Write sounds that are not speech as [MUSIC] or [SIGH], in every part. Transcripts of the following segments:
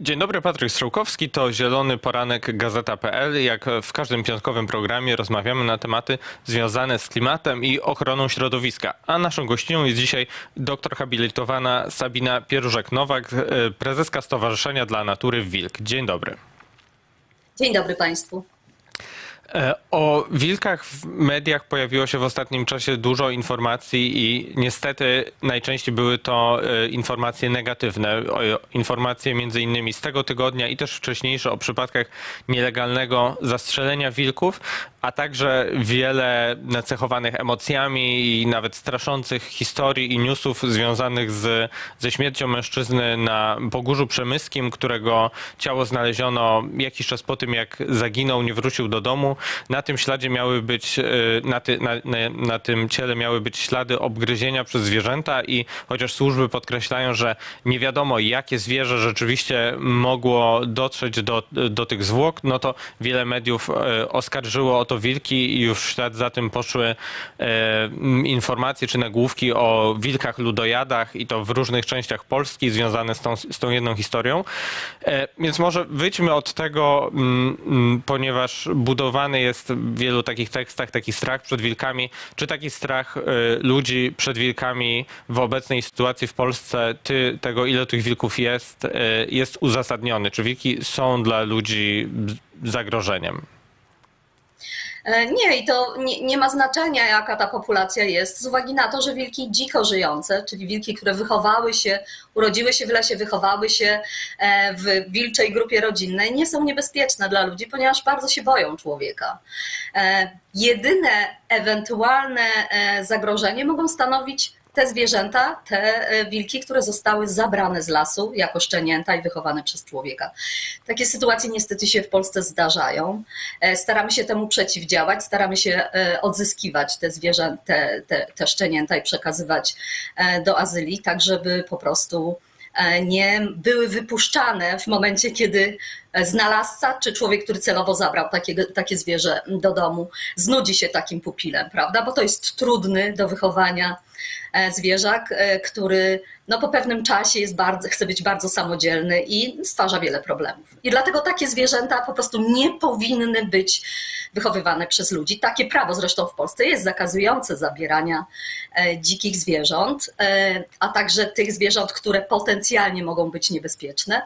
Dzień dobry, Patryk Strzałkowski, to Zielony Poranek Gazeta.pl. Jak w każdym piątkowym programie rozmawiamy na tematy związane z klimatem i ochroną środowiska. A naszą gościnią jest dzisiaj doktor habilitowana Sabina Pieruszek-Nowak, e, prezeska Stowarzyszenia dla Natury Wilk. Dzień dobry. Dzień dobry Państwu. E, o wilkach w mediach pojawiło się w ostatnim czasie dużo informacji i niestety najczęściej były to e, informacje negatywne. Informacje między innymi z tego tygodnia i też wcześniejsze o przypadkach nielegalnego zastrzelenia wilków, a także wiele nacechowanych emocjami i nawet straszących historii i newsów związanych z, ze śmiercią mężczyzny na Pogórzu Przemyskim, którego ciało znaleziono jakiś czas po tym, jak zaginął, nie wrócił do domu. Na tym śladzie miały być, e, na, ty, na, na, na tym ciele miały być ślady obgryzienia przez zwierzęta i chociaż służby podkreślają, że nie wiadomo jakie zwierzę rzeczywiście mogło dotrzeć do, do tych zwłok, no to wiele mediów e, oskarżyło o to wilki i już w ślad za tym poszły e, informacje czy nagłówki o wilkach ludojadach i to w różnych częściach Polski związane z tą, z tą jedną historią. E, więc może wyjdźmy od tego, ponieważ budowany jest w wielu takich tekstach taki strach przed wilkami. Czy taki strach e, ludzi przed wilkami w obecnej sytuacji w Polsce, ty, tego ile tych wilków jest, jest uzasadniony? Czy wilki są dla ludzi zagrożeniem? E, nie, i to nie, nie, ma znaczenia, jaka ta populacja jest, z uwagi na to, że wilki dziko żyjące, czyli wilki, które wychowały się, urodziły się w lesie, wychowały się e, w wilczej grupie rodzinnej, nie są niebezpieczne dla ludzi, ponieważ bardzo się boją człowieka. E, jedyne ewentualne zagrożenie mogą stanowić te zwierzęta, te e, wilki, które zostały zabrane z lasu jako szczenięta i wychowane przez człowieka. Takie sytuacje niestety się w Polsce zdarzają. E, staramy się temu przeciwdziałać, staramy się e, odzyskiwać te zwierzęta, te, te, te szczenięta i przekazywać do azyli, tak żeby po prostu nie były wypuszczane w momencie, kiedy znalazca czy człowiek, który celowo zabrał takie, takie zwierzę do domu, znudzi się takim pupilem, prawda? Bo to jest trudny do wychowania zwierzak, e, który no, po pewnym czasie jest bardzo, chce być bardzo samodzielny i stwarza wiele problemów. I dlatego takie zwierzęta po prostu nie powinny być wychowywane przez ludzi. Takie prawo zresztą w Polsce jest zakazujące zabierania e, dzikich zwierząt, a także tych zwierząt, które potencjalnie mogą być niebezpieczne,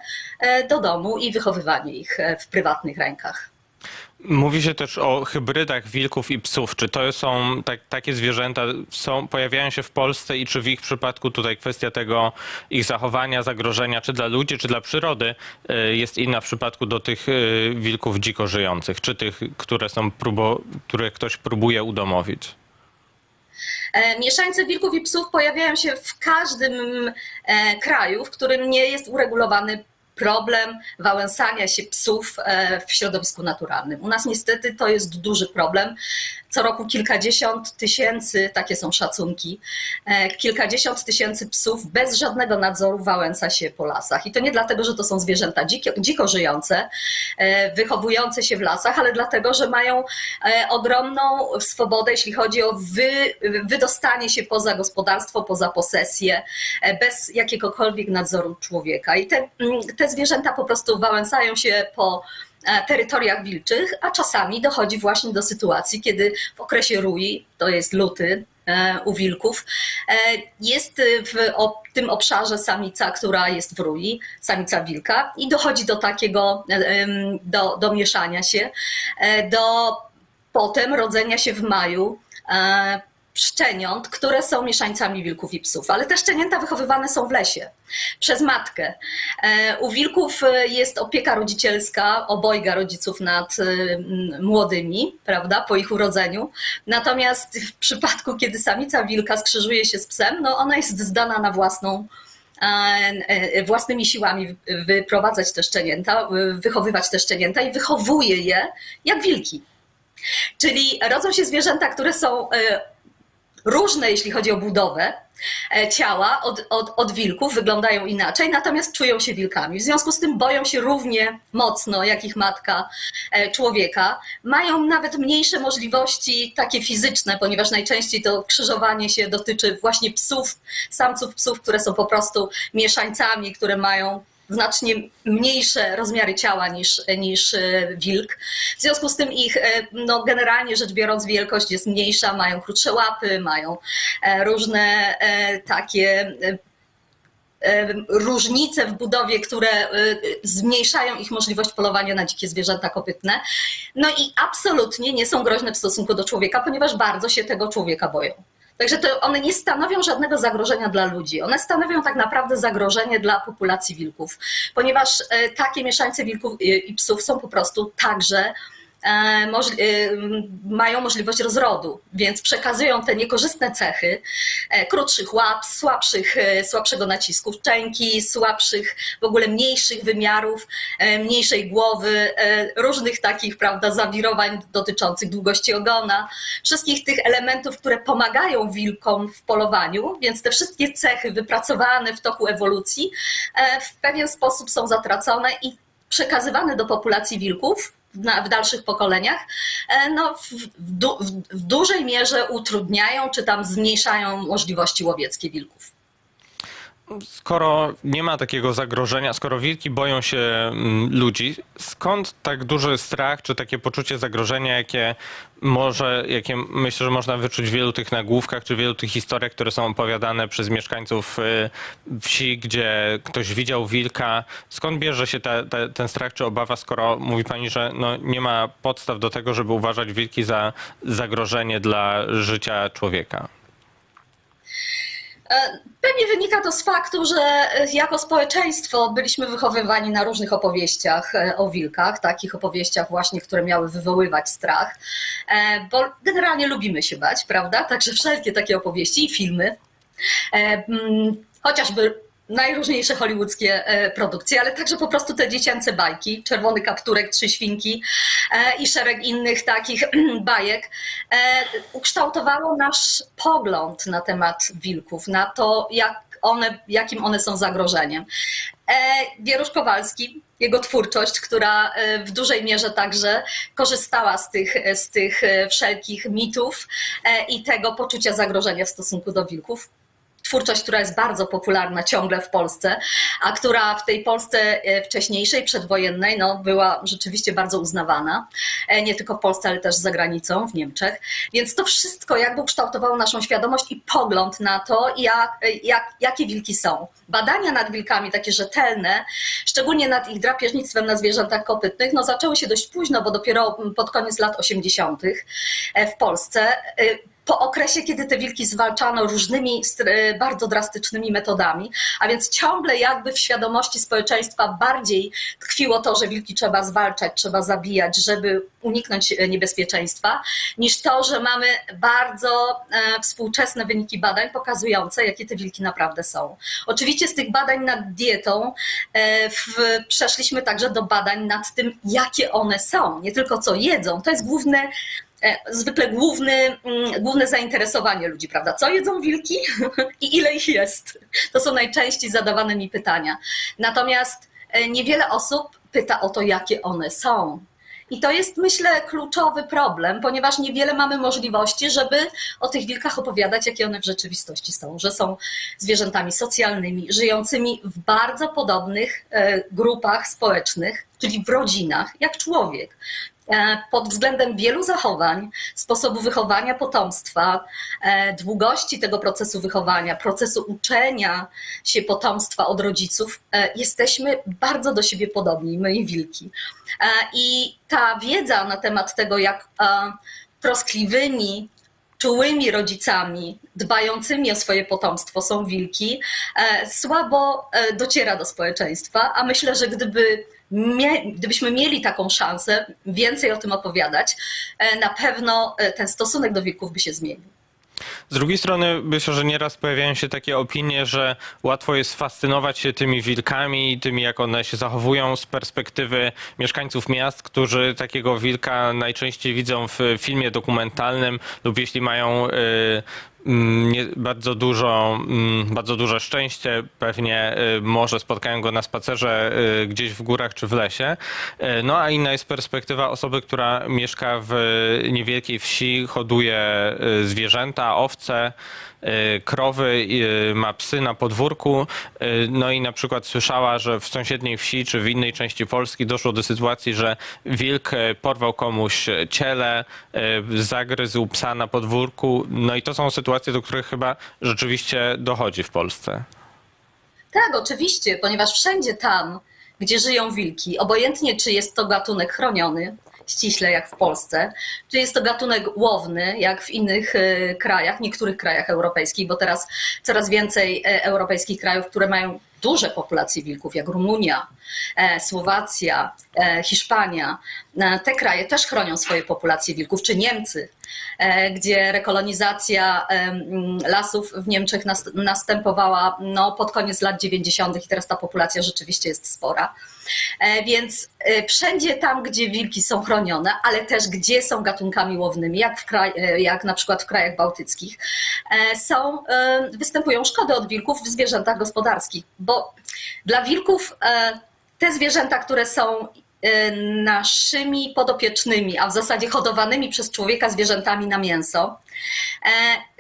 do domu i wychowywanie ich w prywatnych rękach. Mówi się też o hybrydach wilków i psów. Czy to są tak, takie zwierzęta, są, pojawiają się w Polsce i czy w ich przypadku tutaj kwestia tego ich zachowania, zagrożenia, czy dla ludzi, czy dla przyrody y, jest inna w przypadku do tych y, wilków dziko żyjących, czy tych, które, są próbo, które ktoś próbuje udomowić? E, mieszańce wilków i psów pojawiają się w każdym e, kraju, w którym nie jest uregulowany problem wałęsania się psów e, w środowisku naturalnym. U nas niestety to jest duży problem co roku kilkadziesiąt tysięcy, takie są szacunki, e, kilkadziesiąt tysięcy psów bez żadnego nadzoru wałęsa się po lasach. I to nie dlatego, że to są zwierzęta dziko, dziko żyjące, e, wychowujące się w lasach, ale dlatego, że mają ogromną swobodę, jeśli chodzi o wy, wydostanie się poza gospodarstwo, poza posesję, bez jakiegokolwiek nadzoru człowieka. I te, mm, te zwierzęta po prostu wałęsają się po E, terytoriach wilczych, a czasami dochodzi właśnie do sytuacji, kiedy w okresie rui, to jest luty, e, u wilków. E, jest w tym obszarze samica, która jest w rui, samica wilka i dochodzi do takiego, do, do mieszania się, do potem rodzenia się w maju szczeniąt, które są mieszańcami wilków i psów, ale te szczenięta wychowywane są w lesie przez matkę. E, u wilków e, jest opieka rodzicielska, obojga rodziców nad e, młodymi, prawda, po ich urodzeniu. Natomiast w przypadku, kiedy samica wilka skrzyżuje się z psem, no ona jest zdana na własną własnymi siłami wyprowadzać te szczenięta, wychowywać te szczenięta i wychowuje je jak wilki. Czyli rodzą się zwierzęta, które są różne, jeśli chodzi o budowę e, ciała od, od, od wilków, wyglądają inaczej, natomiast czują się wilkami. W związku z tym boją się równie mocno, jak ich matka e, człowieka. Mają nawet mniejsze możliwości takie fizyczne, ponieważ najczęściej to krzyżowanie się dotyczy właśnie psów, samców psów, które są po prostu mieszańcami, które mają znacznie mniejsze rozmiary ciała niż, niż wilk. W związku z tym ich, no generalnie rzecz biorąc, wielkość jest mniejsza, mają krótsze łapy, mają różne takie różnice w budowie, które e, zmniejszają ich możliwość polowania na dzikie zwierzęta kopytne. No i absolutnie nie są groźne w stosunku do człowieka, ponieważ bardzo się tego człowieka boją. Także to one nie stanowią żadnego zagrożenia dla ludzi. One stanowią tak naprawdę zagrożenie dla populacji wilków, ponieważ e, takie mieszańce wilków i psów są po prostu także E, e, mają możliwość rozrodu, więc przekazują te niekorzystne cechy e, krótszych łap, słabszych, słabszego nacisku szczęki, słabszych, w ogóle mniejszych wymiarów, mniejszej głowy, różnych takich, prawda, zawirowań dotyczących długości ogona, wszystkich tych elementów, które pomagają wilkom w polowaniu, więc te wszystkie cechy wypracowane w toku ewolucji w pewien sposób są zatracone i przekazywane do populacji wilków w dalszych pokoleniach, e, no, w, du, w dużej mierze utrudniają czy tam zmniejszają możliwości łowieckie wilków. Skoro nie ma takiego zagrożenia, skoro wilki boją się mm, ludzi, skąd tak duży strach, czy takie poczucie zagrożenia, jakie może, jakie myślę, że można wyczuć w wielu tych nagłówkach, czy wielu tych historiach, które są opowiadane przez mieszkańców y, wsi, gdzie ktoś widział wilka. Skąd bierze się ten strach czy obawa, skoro mówi pani, że no, nie ma podstaw do tego, żeby uważać wilki za zagrożenie dla życia człowieka? E, pewnie wynika to z faktu, że e, jako społeczeństwo byliśmy wychowywani na różnych opowieściach e, o wilkach, takich opowieściach właśnie, które miały wywoływać strach, bo generalnie lubimy się bać, prawda? Także wszelkie takie opowieści i filmy. Chociażby najróżniejsze hollywoodzkie e, produkcje, ale także po prostu te dziecięce bajki, Czerwony Kapturek, Trzy Świnki e, i szereg innych takich [CLEARS THROAT] bajek, e, ukształtowało nasz pogląd na temat wilków, na to, jak one, jakim one są zagrożeniem. Wierusz Kowalski, jego twórczość, która w dużej mierze także korzystała z tych, z tych wszelkich mitów i tego poczucia zagrożenia w stosunku do wilków twórczość, która jest bardzo popularna ciągle w Polsce, a która w tej Polsce e, wcześniejszej, przedwojennej, no, była rzeczywiście bardzo uznawana. E, nie tylko w Polsce, ale też za granicą, w Niemczech. Więc to wszystko jakby kształtowało naszą świadomość i pogląd na to, jak, jak, jakie wilki są. Badania nad wilkami, takie rzetelne, szczególnie nad ich drapieżnictwem na zwierzętach kopytnych, no, zaczęły się dość późno, bo dopiero pod koniec lat 80. E, w Polsce po okresie, kiedy te wilki zwalczano różnymi bardzo drastycznymi metodami, a więc ciągle jakby w świadomości społeczeństwa bardziej tkwiło to, że wilki trzeba zwalczać, trzeba zabijać, żeby uniknąć e, niebezpieczeństwa, niż to, że mamy bardzo e, współczesne wyniki badań pokazujące, jakie te wilki naprawdę są. Oczywiście z tych badań nad dietą e, w, przeszliśmy także do badań nad tym, jakie one są, nie tylko co jedzą. To jest główne zwykle główny, mm, główne zainteresowanie ludzi, prawda? Co jedzą wilki [LAUGHS] i ile ich jest? To są najczęściej zadawane mi pytania. Natomiast e, niewiele osób pyta o to, jakie one są. I to jest, myślę, kluczowy problem, ponieważ niewiele mamy możliwości, żeby o tych wilkach opowiadać, jakie one w rzeczywistości są, że są zwierzętami socjalnymi, żyjącymi w bardzo podobnych e, grupach społecznych, czyli w rodzinach, jak człowiek. E, pod względem wielu zachowań, sposobu wychowania potomstwa, e, długości tego procesu wychowania, procesu uczenia się potomstwa od rodziców, e, jesteśmy bardzo do siebie podobni, my i wilki. I ta wiedza na temat tego, jak troskliwymi, czułymi rodzicami, dbającymi o swoje potomstwo są wilki, słabo dociera do społeczeństwa, a myślę, że gdyby gdybyśmy mieli taką szansę więcej o tym opowiadać, e, na pewno e, ten stosunek do wilków by się zmienił. Z drugiej strony myślę, że nieraz pojawiają się takie opinie, że łatwo jest fascynować się tymi wilkami i tymi, jak one się zachowują z perspektywy mieszkańców miast, którzy takiego wilka najczęściej widzą w filmie dokumentalnym lub jeśli mają y, nie, bardzo, dużo, mm, bardzo duże szczęście. Pewnie y, może spotkają go na spacerze y, gdzieś w górach czy w lesie. Y, no a inna jest perspektywa osoby, która mieszka w niewielkiej wsi, hoduje zwierzęta, owce. Y, krowy, y, ma psy na podwórku, y, no i na przykład słyszała, że w sąsiedniej wsi czy w innej części Polski doszło do sytuacji, że wilk porwał komuś ciele, zagryzł psa na podwórku, no i to są sytuacje, do których chyba rzeczywiście dochodzi w Polsce. Tak, oczywiście, ponieważ wszędzie tam, gdzie żyją wilki, obojętnie czy jest to gatunek chroniony, ściśle jak w Polsce, czy jest to gatunek łowny, jak w innych e, krajach, niektórych krajach europejskich, bo teraz coraz więcej e, europejskich krajów, które mają duże populacje wilków, jak Rumunia, e, Słowacja, Hiszpania, te kraje też chronią swoje populacje wilków, czy Niemcy, gdzie rekolonizacja lasów w Niemczech następowała no, pod koniec lat 90. i teraz ta populacja rzeczywiście jest spora. E, więc e, wszędzie tam, gdzie wilki są chronione, ale też gdzie są gatunkami łownymi, jak, w kraj, e, jak na przykład w krajach bałtyckich, są, występują szkody od wilków w zwierzętach gospodarskich, bo dla wilków te zwierzęta, które są naszymi podopiecznymi, a w zasadzie hodowanymi przez człowieka zwierzętami na mięso,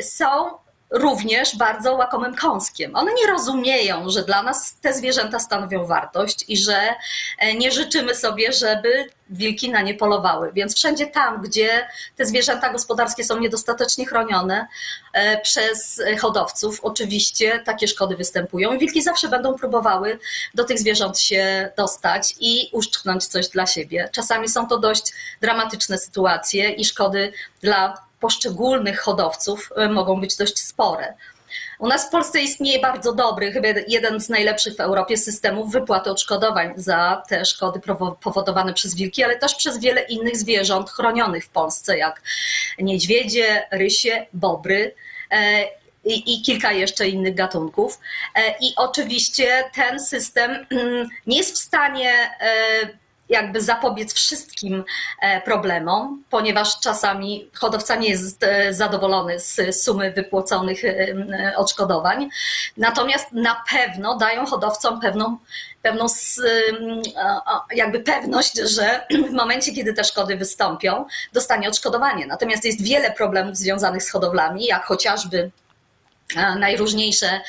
są również bardzo łakomym kąskiem. One nie rozumieją, że dla nas te zwierzęta stanowią wartość i że e, nie życzymy sobie, żeby wilki na nie polowały. Więc wszędzie tam, gdzie te zwierzęta gospodarskie są niedostatecznie chronione e, przez hodowców, oczywiście takie szkody występują. Wilki zawsze będą próbowały do tych zwierząt się dostać i uszczknąć coś dla siebie. Czasami są to dość dramatyczne sytuacje i szkody dla poszczególnych hodowców y, mogą być dość spore. U nas w Polsce istnieje bardzo dobry, chyba jeden z najlepszych w Europie systemów wypłaty odszkodowań za te szkody powodowane przez wilki, ale też przez wiele innych zwierząt chronionych w Polsce, jak niedźwiedzie, rysie, bobry e, i, i, kilka jeszcze innych gatunków. E, I oczywiście ten system mm, nie jest w stanie e, jakby zapobiec wszystkim e, problemom, ponieważ czasami hodowca nie jest e, zadowolony z sumy wypłaconych e, odszkodowań. Natomiast na pewno dają hodowcom pewną, pewną jakby pewność, że [CLEARS THROAT] w momencie, kiedy te szkody wystąpią, dostanie odszkodowanie. Natomiast jest wiele problemów związanych z hodowlami, jak chociażby najróżniejsze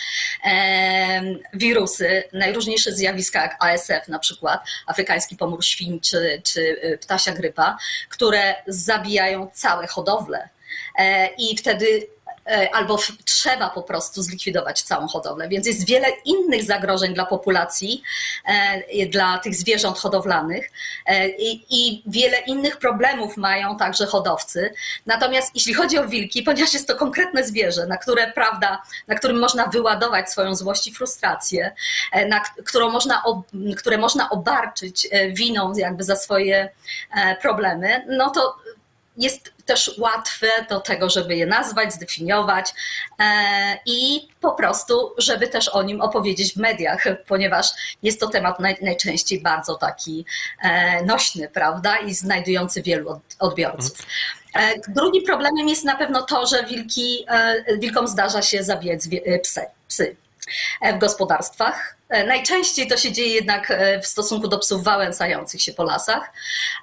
wirusy, najróżniejsze zjawiska jak ASF na przykład, afrykański pomór świń czy, czy y, ptasia grypa, które zabijają całe hodowle. E, I wtedy albo trzeba po prostu zlikwidować całą hodowlę. Więc jest wiele innych zagrożeń dla populacji, e, dla tych zwierząt hodowlanych e, i, i wiele innych problemów mają także hodowcy. Natomiast jeśli chodzi o wilki, ponieważ jest to konkretne zwierzę, na które, prawda, na którym można wyładować swoją złość i frustrację, na którą można, które można obarczyć winą jakby za swoje problemy, no to jest też łatwe do tego, żeby je nazwać, zdefiniować e, i po prostu, żeby też o nim opowiedzieć w mediach, ponieważ jest to temat najczęściej bardzo taki e, nośny, prawda, i znajdujący wielu odbiorców. E, drugim problemem jest na pewno to, że wilki, wilkom zdarza się psy. psy w gospodarstwach. E, najczęściej to się dzieje jednak e, w stosunku do psów wałęsających się po lasach,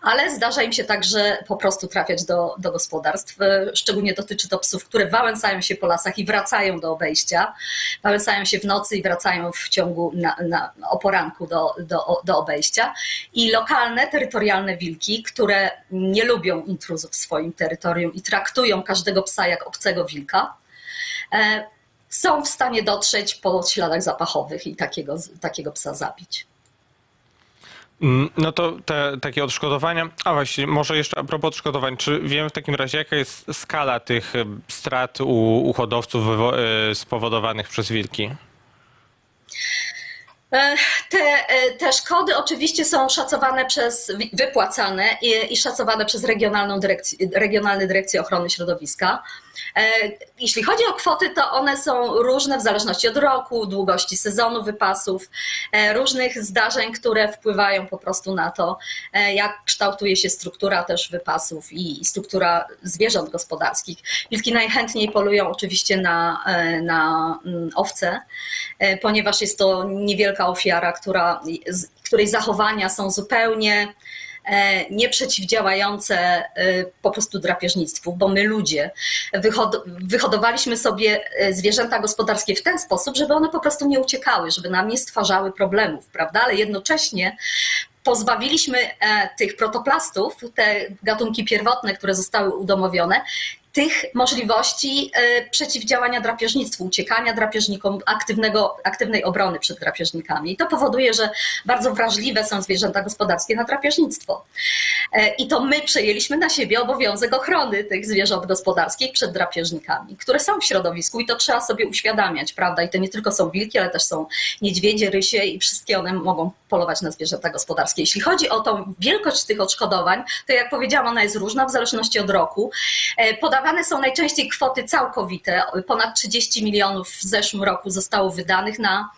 ale zdarza im się także po prostu trafiać do, do gospodarstw. E, szczególnie dotyczy to psów, które wałęsają się po lasach i wracają do obejścia. Wałęsają się w nocy i wracają w ciągu na, na, o poranku do, do, do obejścia. I lokalne, terytorialne wilki, które nie lubią intruzów w swoim terytorium i traktują każdego psa jak obcego wilka, są w stanie dotrzeć po śladach zapachowych i takiego, takiego psa zabić. Mm, no to te takie odszkodowania, a właśnie może jeszcze a propos odszkodowań, czy wiemy w takim razie jaka jest skala tych strat u, u hodowców e, spowodowanych przez wilki? E, te, te szkody oczywiście są szacowane przez, wypłacane i, i szacowane przez Regionalną Dyrekcję, Regionalne Dyrekcje Ochrony Środowiska. Jeśli chodzi o kwoty, to one są różne w zależności od roku, długości sezonu wypasów, różnych zdarzeń, które wpływają po prostu na to, jak kształtuje się struktura też wypasów i struktura zwierząt gospodarskich. Wilki najchętniej polują oczywiście na, na mm, owce, ponieważ jest to niewielka ofiara, która, której zachowania są zupełnie e, nieprzeciwdziałające e, po prostu drapieżnictwu, bo my ludzie wyhodowaliśmy sobie e, zwierzęta gospodarskie w ten sposób, żeby one po prostu nie uciekały, żeby nam nie stwarzały problemów, prawda? Ale jednocześnie pozbawiliśmy tych protoplastów, te gatunki pierwotne, które zostały udomowione, tych możliwości e, przeciwdziałania drapieżnictwu, uciekania drapieżnikom, aktywnego, aktywnej obrony przed drapieżnikami. I to powoduje, że bardzo wrażliwe są zwierzęta gospodarskie na drapieżnictwo. E, I to my przejęliśmy na siebie obowiązek ochrony tych zwierząt gospodarskich przed drapieżnikami, które są w środowisku i to trzeba sobie uświadamiać, prawda? I to nie tylko są wilki, ale też są niedźwiedzie, rysie i wszystkie one mogą polować na zwierzęta gospodarskie. Jeśli chodzi o tą wielkość tych odszkodowań, to jak powiedziałam, ona jest różna w zależności od roku. E, podawane są najczęściej kwoty całkowite. Ponad 30 milionów w zeszłym roku zostało wydanych na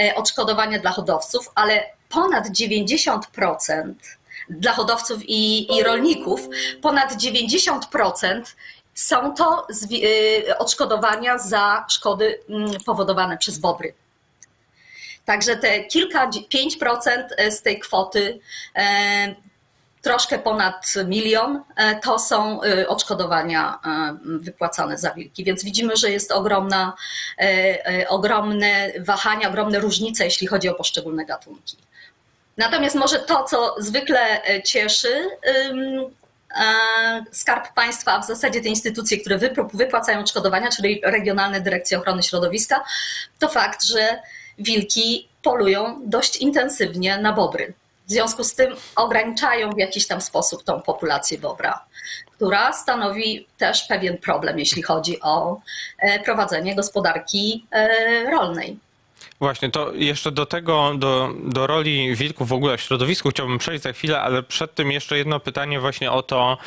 e, odszkodowania dla hodowców, ale ponad 90% dla hodowców i, i rolników, ponad 90% są to e, odszkodowania za szkody mm, powodowane przez bobry. Także te kilka, 5% z tej kwoty, e, troszkę ponad milion, e, to są e, odszkodowania wypłacane za wilki. Więc widzimy, że jest ogromna, ogromne wahania, ogromne różnice, jeśli chodzi o poszczególne gatunki. Natomiast może to, co zwykle cieszy, Skarb Państwa, a w zasadzie te instytucje, które wypłacają odszkodowania, czyli Regionalne Dyrekcje Ochrony Środowiska, to fakt, że wilki polują dość intensywnie na bobry. W związku z tym ograniczają w jakiś tam sposób tą populację bobra, która stanowi też pewien problem, jeśli chodzi o e, prowadzenie gospodarki e, rolnej. Właśnie, to jeszcze do tego, do, do roli wilków w ogóle w środowisku chciałbym przejść za chwilę, ale przed tym jeszcze jedno pytanie właśnie o to,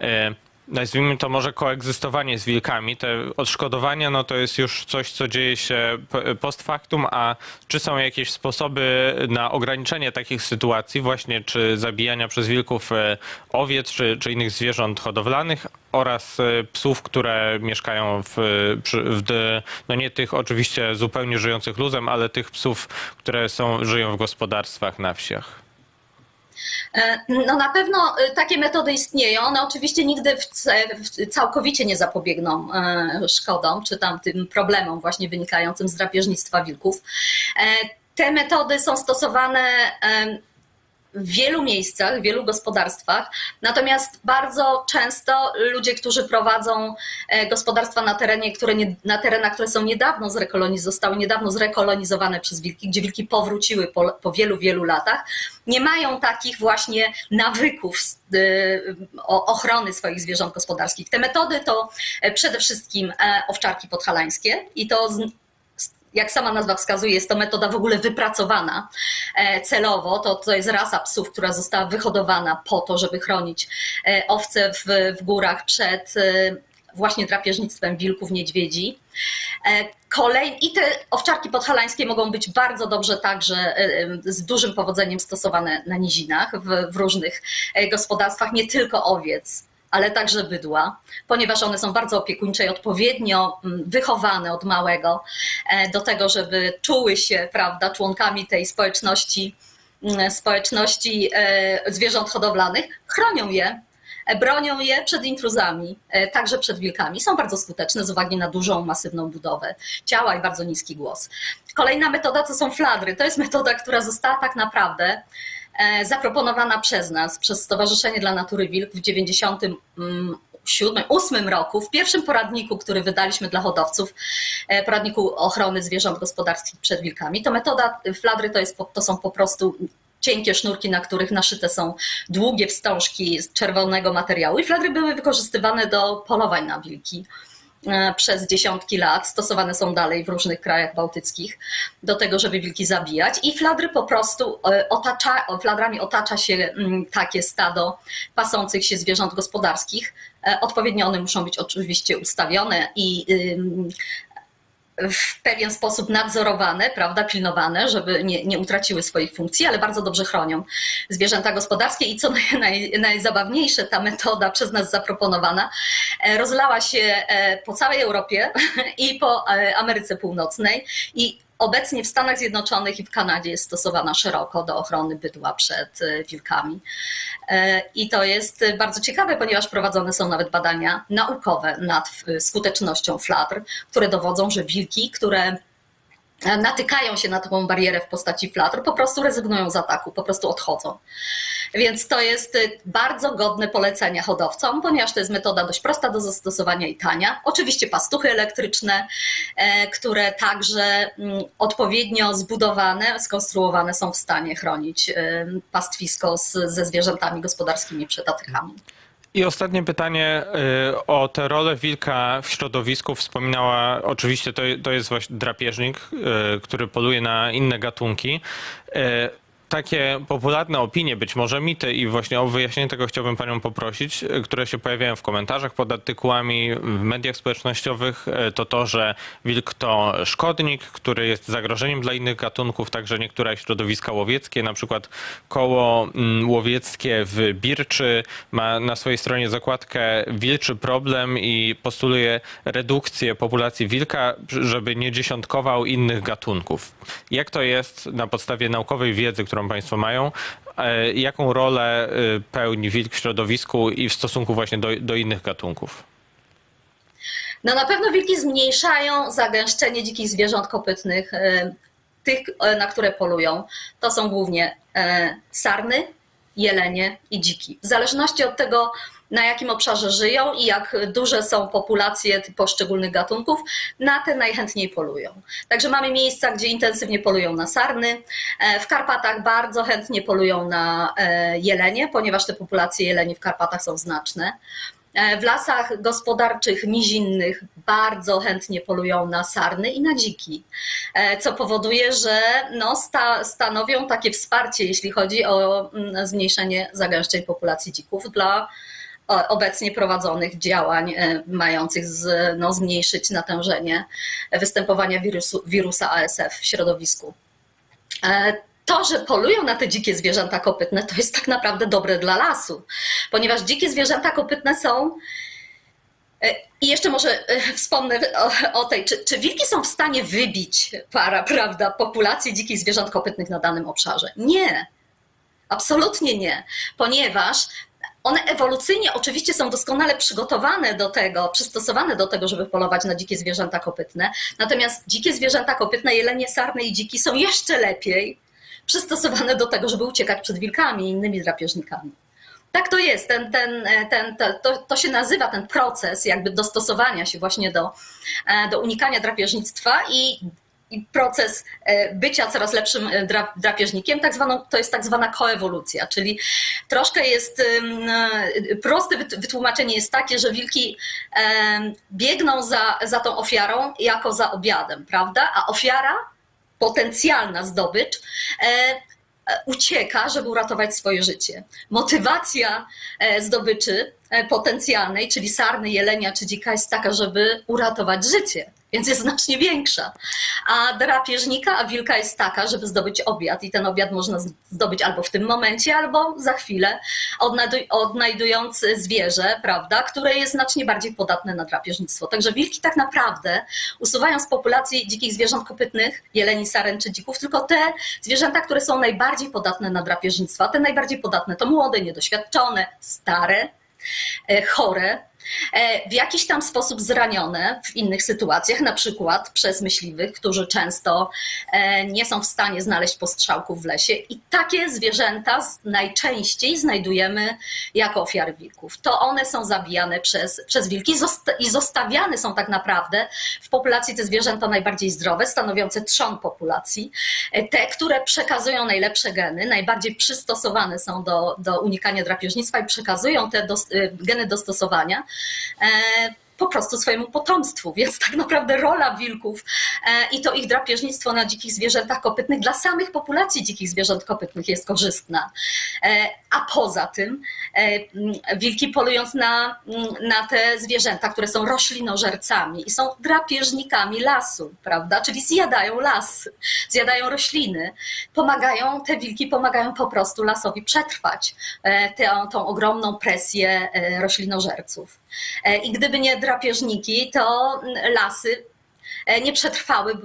e, nazwijmy to może koegzystowanie z wilkami. Te odszkodowania no to jest już coś, co dzieje się post factum, a czy są jakieś sposoby na ograniczenie takich sytuacji, właśnie czy zabijania przez wilków e, owiec, czy, czy innych zwierząt hodowlanych oraz e, psów, które mieszkają w, w, no nie tych oczywiście zupełnie żyjących luzem, ale tych psów, które są, żyją w gospodarstwach na wsiach? E, no na pewno e, takie metody istnieją. One oczywiście nigdy całkowicie nie zapobiegną e, szkodom czy tam tym problemom właśnie wynikającym z drapieżnictwa wilków. Te metody są stosowane w wielu miejscach, w wielu gospodarstwach. Natomiast bardzo często ludzie, którzy prowadzą e, gospodarstwa na, terenie, które nie, na terenach, które są niedawno zrekolonizowane, zostały niedawno zrekolonizowane przez wilki, gdzie wilki powróciły po, po wielu, wielu latach, nie mają takich właśnie nawyków e, ochrony swoich zwierząt gospodarskich. Te metody to e, przede wszystkim owczarki podhalańskie i to jak sama nazwa wskazuje, jest to metoda w ogóle wypracowana e, celowo. To, to jest rasa psów, która została wyhodowana po to, żeby chronić e, owce w, w górach przed e, właśnie drapieżnictwem wilków, niedźwiedzi. Kolej... I te owczarki podhalańskie mogą być bardzo dobrze także z dużym powodzeniem stosowane na nizinach w, w różnych gospodarstwach, nie tylko owiec, ale także bydła, ponieważ one są bardzo opiekuńcze i odpowiednio mm, wychowane od małego e, do tego, żeby czuły się, prawda, członkami tej społeczności, mm, społeczności e, zwierząt hodowlanych, chronią je e, bronią je przed intruzami, także przed wilkami. Są bardzo skuteczne z uwagi na dużą, masywną budowę ciała i bardzo niski głos. Kolejna metoda to są fladry. To jest metoda, która została tak naprawdę zaproponowana przez nas, przez Stowarzyszenie dla Natury Wilk w 1998 roku, w pierwszym poradniku, który wydaliśmy dla hodowców, e, poradniku ochrony zwierząt gospodarskich przed wilkami. To metoda fladry to, jest, to są po prostu cienkie sznurki, na których naszyte są długie wstążki z czerwonego materiału i fladry były wykorzystywane do polowań na wilki. E, przez dziesiątki lat, stosowane są dalej w różnych krajach bałtyckich do tego, żeby wilki zabijać i fladry po prostu e, otacza, fladrami otacza się mm, takie stado pasących się zwierząt gospodarskich. Odpowiednio one muszą być oczywiście ustawione i w pewien sposób nadzorowane, prawda, pilnowane, żeby nie, nie utraciły swoich funkcji, ale bardzo dobrze chronią zwierzęta gospodarskie i co naj, [LAUGHS] najzabawniejsze, ta metoda przez nas zaproponowana e, rozlała się e, po całej Europie [LAUGHS] i po e, Ameryce Północnej i Obecnie w Stanach Zjednoczonych i w Kanadzie jest stosowana szeroko do ochrony bydła przed e, wilkami. E, I to jest bardzo ciekawe, ponieważ prowadzone są nawet badania naukowe nad skutecznością fladr, które dowodzą, że wilki, które natykają się na taką barierę w postaci flatr, po prostu rezygnują z ataku, po prostu odchodzą. Więc to jest y, bardzo godne polecenia hodowcom, ponieważ to jest metoda dość prosta do zastosowania i tania. Oczywiście pastuchy elektryczne, e, które także mm, odpowiednio zbudowane, skonstruowane są w stanie chronić y, pastwisko ze zwierzętami gospodarskimi przed atakami. I ostatnie pytanie y, o tę rolę wilka w środowisku. Wspominała, oczywiście to, to jest właśnie drapieżnik, który poluje na inne gatunki. Takie popularne opinie, być może mity i właśnie o wyjaśnienie tego chciałbym panią poprosić, e, które się pojawiają w komentarzach pod artykułami w mediach społecznościowych, e, to to, że wilk to szkodnik, który jest zagrożeniem dla innych gatunków, także niektóre środowiska łowieckie, na przykład koło mm, łowieckie w Birczy ma na swojej stronie zakładkę wilczy problem i postuluje redukcję populacji wilka, żeby nie dziesiątkował innych gatunków. Jak to jest na podstawie naukowej wiedzy, którą którą Państwo mają. E, jaką rolę e, pełni wilk w środowisku i w stosunku właśnie do, do innych gatunków? No na pewno wilki zmniejszają zagęszczenie dzikich zwierząt kopytnych, e, tych, na które polują. To są głównie sarny, jelenie i dziki. W zależności od tego, na jakim obszarze żyją i jak duże są populacje poszczególnych gatunków, na te najchętniej polują. Także mamy miejsca, gdzie intensywnie polują na sarny. E, w Karpatach bardzo chętnie polują na e, jelenie, ponieważ te populacje jeleni w Karpatach są znaczne. E, w lasach gospodarczych, nizinnych bardzo chętnie polują na sarny i na dziki, co powoduje, że no sta, stanowią takie wsparcie, jeśli chodzi o mm, zmniejszenie zagęszczeń populacji dzików dla obecnie prowadzonych działań e, mających z, no, zmniejszyć natężenie występowania wirusu, wirusa ASF w środowisku. E, to, że polują na te dzikie zwierzęta kopytne, to jest tak naprawdę dobre dla lasu, ponieważ dzikie zwierzęta kopytne są. E, I jeszcze może wspomnę o, o tej, czy, czy, wilki są w stanie wybić para, prawda, populację dzikich zwierząt kopytnych na danym obszarze? Nie. Absolutnie nie, ponieważ one ewolucyjnie oczywiście są doskonale przygotowane do tego, przystosowane do tego, żeby polować na dzikie zwierzęta kopytne. Natomiast dzikie zwierzęta kopytne, jelenie, sarny i dziki są jeszcze lepiej przystosowane do tego, żeby uciekać przed wilkami i innymi drapieżnikami. Tak to jest, ten, ten, ten, to, to się nazywa ten proces jakby dostosowania się właśnie do, e, do unikania drapieżnictwa i i proces e, bycia coraz lepszym e, drapieżnikiem, tak zwaną, to jest tak zwana koewolucja, czyli troszkę jest, e, proste wytłumaczenie jest takie, że wilki biegną za, za tą ofiarą jako za obiadem, prawda? A ofiara, potencjalna zdobycz, ucieka, żeby uratować swoje życie. Motywacja zdobyczy potencjalnej, czyli sarny, jelenia czy dzika jest taka, żeby uratować życie więc jest znacznie większa. A drapieżnika, a wilka jest taka, żeby zdobyć obiad i ten obiad można zdobyć albo w tym momencie, albo za chwilę, odnajdując zwierzę, prawda, które jest znacznie bardziej podatne na drapieżnictwo. Także wilki tak naprawdę usuwają z populacji dzikich zwierząt kopytnych, jeleni, saren czy dzików, tylko te zwierzęta, które są najbardziej podatne na drapieżnictwo. A te najbardziej podatne to młode, niedoświadczone, stare, e, chore, w jakiś tam sposób zranione w innych sytuacjach, na przykład przez myśliwych, którzy często e, nie są w stanie znaleźć postrzałków w lesie. I takie zwierzęta najczęściej znajdujemy jako ofiary wilków. To one są zabijane przez, przez wilki i zostawiane są tak naprawdę w populacji te zwierzęta najbardziej zdrowe, stanowiące trzon populacji. E, te, które przekazują najlepsze geny, najbardziej przystosowane są do, do unikania drapieżnictwa i przekazują te geny dostosowania, E, po prostu swojemu potomstwu. Więc tak naprawdę rola wilków i to ich drapieżnictwo na dzikich zwierzętach kopytnych dla samych populacji dzikich zwierząt kopytnych jest korzystna. A poza tym wilki polując na, na te zwierzęta, które są roślinożercami i są drapieżnikami lasu, prawda? Czyli zjadają las, zjadają rośliny, pomagają, te wilki pomagają po prostu lasowi przetrwać tę, tą ogromną presję roślinożerców. I gdyby nie drapieżniki, to lasy E, nie przetrwały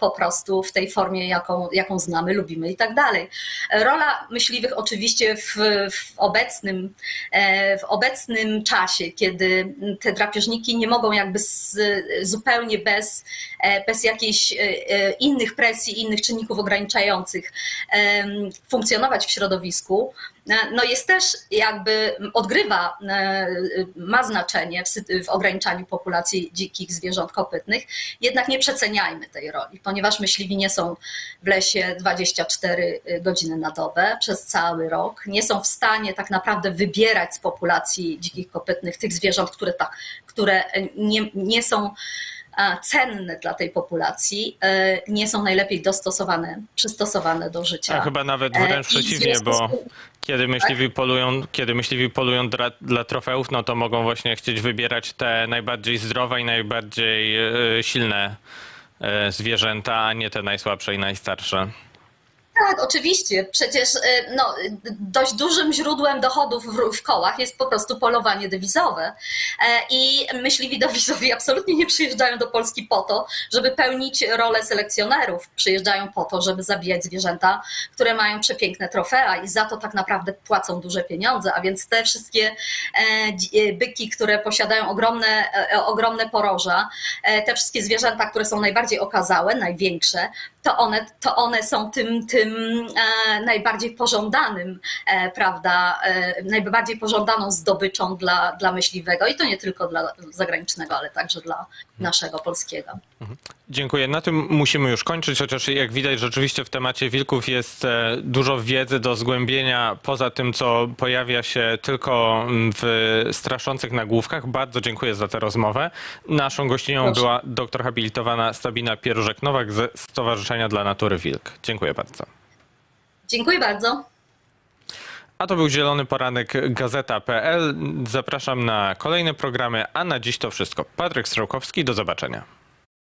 po prostu w tej formie, jaką, jaką znamy, lubimy i tak dalej. Rola myśliwych oczywiście w, w, obecnym, e, w obecnym czasie, kiedy te drapieżniki nie mogą jakby z, zupełnie bez, e, bez jakichś innych presji, innych czynników ograniczających funkcjonować w środowisku, no jest też jakby odgrywa, e, ma znaczenie w, w, ograniczaniu populacji dzikich zwierząt kopytnych, jednak nie przeceniajmy tej roli, ponieważ myśliwi nie są w lesie 24 godziny na dobę przez cały rok, nie są w stanie tak naprawdę wybierać z populacji dzikich kopytnych tych zwierząt, które, ta, które nie, nie są cenne dla tej populacji, e, nie są najlepiej dostosowane, przystosowane do życia. A chyba nawet wręcz e, przeciwnie, bo kiedy myśliwi polują, kiedy myśliwi polują dla, dla trofeów, no to mogą właśnie chcieć wybierać te najbardziej zdrowe i najbardziej e, silne zwierzęta, a nie te najsłabsze i najstarsze. Tak, oczywiście. Przecież y, no, dość dużym źródłem dochodów w, w, kołach jest po prostu polowanie dewizowe. E, I myśliwi dewizowi absolutnie nie przyjeżdżają do Polski po to, żeby pełnić rolę selekcjonerów. Przyjeżdżają po to, żeby zabijać zwierzęta, które mają przepiękne trofea i za to tak naprawdę płacą duże pieniądze. A więc te wszystkie e, e, byki, które posiadają ogromne, ogromne poroża, te wszystkie zwierzęta, które są najbardziej okazałe, największe, to one, to one są tym, tym e, najbardziej pożądanym, e, prawda, e, najbardziej pożądaną zdobyczą dla, dla myśliwego i to nie tylko dla zagranicznego, ale także dla naszego polskiego. Mhm. Dziękuję. Na tym musimy już kończyć, chociaż jak widać rzeczywiście w temacie wilków jest dużo wiedzy do zgłębienia poza tym, co pojawia się tylko w straszących nagłówkach. Bardzo dziękuję za tę rozmowę. Naszą gościnią Proszę. była doktor habilitowana Sabina Pierużek-Nowak ze Stowarzyszenia dla Natury Wilk. Dziękuję bardzo. Dziękuję bardzo. A to był Zielony Poranek Gazeta.pl. Zapraszam na kolejne programy, a na dziś to wszystko. Patryk Strzałkowski, do zobaczenia.